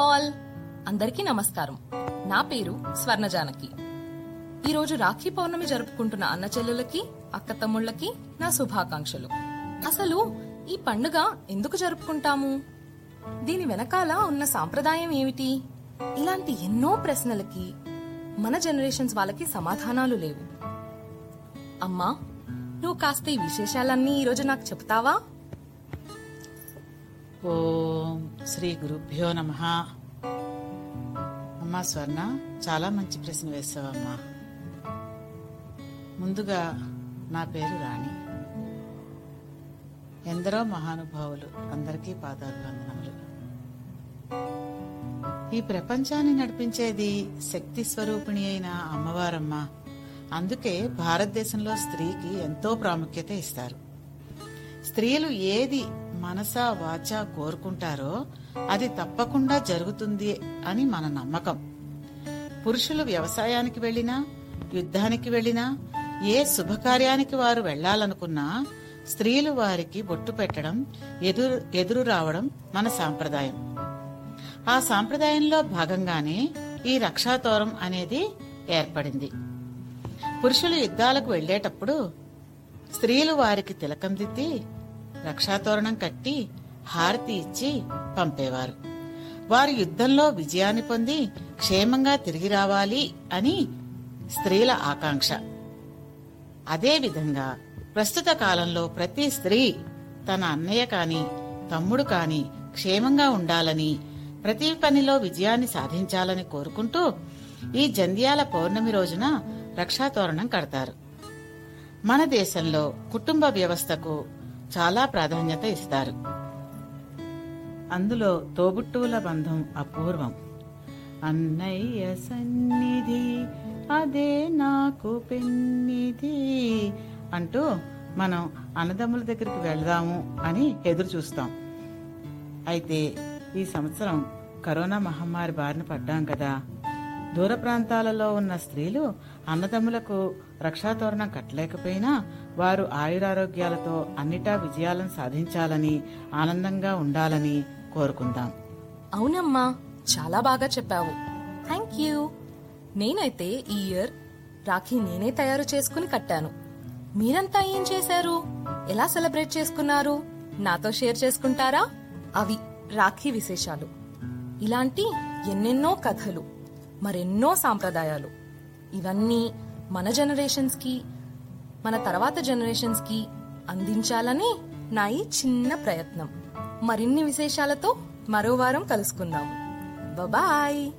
All. అందరికీ నమస్కారం. నా పేరు స్వర్ణ జానకి. ఈరోజు రాఖీ పౌర్ణమి జరుపుకుంటున్న అన్న చెల్లెలకి అక్క తమ్ముళ్ళకి నా శుభాకాంక్షలు. అసలు ఈ పండుగ ఎందుకు జరుపుకుంటాము? దీని వెనకాల ఉన్న సాంప్రదాయం ఏమిటి? ఇలాంటి ఎన్నో ప్రశ్నలకి మన జనరేషన్స్ వాళ్ళకి సమాధానాలు లేవు. అమ్మా నువ్వు కాస్త ఈ విశేషాలన్నీ ఈరోజు నాకు చెప్తావా? ఓ శ్రీ గురుభ్యో నమ. అమ్మా స్వర్ణ చాలా మంచి ప్రశ్న వేసావమ్మా. ముందుగా నా పేరు రాణి. ఎందరో మహానుభావులు అందరికీ పాదాభివందనములు. ఈ ప్రపంచాన్ని నడిపించేది శక్తి స్వరూపిణి అయిన అమ్మవారమ్మ. అందుకే భారతదేశంలో స్త్రీకి ఎంతో ప్రాముఖ్యత ఇస్తారు. స్త్రీలు ఏది మనసా వాచ కోరుకుంటారో అది తప్పకుండా జరుగుతుంది అని మన నమ్మకం. పురుషులు వ్యవసాయానికి వెళ్ళినా యుద్ధానికి వెళ్ళినా ఏ శుభకార్యానికి వారు వెళ్ళాలనుకున్నా స్త్రీలు వారికి బొట్టు పెట్టడం ఎదురు ఎదురు రావడం మన సాంప్రదాయం. ఆ సాంప్రదాయంలో భాగంగానే ఈ రక్షాతోరం అనేది ఏర్పడింది. పురుషులు యుద్ధాలకు వెళ్ళేటప్పుడు స్త్రీలు వారికి తిలకం దిద్ది రక్షాతోరణం కట్టి హారతి ఇచ్చి పంపేవారు. వారు యుద్ధంలో విజయాన్ని పొంది క్షేమంగా తిరిగి రావాలి అని స్త్రీల ఆకాంక్ష. అదేవిధంగా ప్రస్తుత కాలంలో ప్రతి స్త్రీ తన అన్నయ్య కాని తమ్ముడు కాని క్షేమంగా ఉండాలని ప్రతి పనిలో విజయాన్ని సాధించాలని కోరుకుంటూ ఈ జంధ్యాల పౌర్ణమి రోజున రక్షాతోరణం కడతారు. మన దేశంలో కుటుంబ వ్యవస్థకు చాలా ప్రాధాన్యత ఇస్తారు. అందులో తోబుట్టువుల బంధం అపూర్వం. అన్నయ్య సన్నిధి అదే నాకు పెన్నిధి అంటూ మనం అన్నదమ్ముల దగ్గరికి వెళ్దాము అని ఎదురు చూస్తాం అయితే ఈ సంవత్సరం కరోనా మహమ్మారి బారిన పడ్డాం కదా. దూర ప్రాంతాలలో ఉన్న స్త్రీలు అన్నదమ్ములకు రక్షాతోరణం కట్టలేకపోయినా వారు ఆయురారోగ్యాలతో అన్నిటా విజయాలను సాధించాలని ఆనందంగా ఉండాలని కోరుకుందాం. అవునమ్మా చాలా బాగా చెప్పావు. Thank you. నేనైతే ఈ ఇయర్ రాఖీ నేనే తయారు చేసుకుని కట్టాను. మీరంతా ఏం చేశారు? ఎలా సెలబ్రేట్ చేసుకున్నారు? నాతో షేర్ చేసుకుంటారా? అవి రాఖీ విశేషాలు. ఇలాంటి ఎన్నెన్నో కథలు. మరెన్నో సాంప్రదాయాలు. ఇవన్నీ మన జనరేషన్స్కి మన తర్వాత జనరేషన్స్కి అందించాలని నా ఈ చిన్న ప్రయత్నం. మరిన్ని విశేషాలతో మరో వారం కలుసుకుందాము బాయ్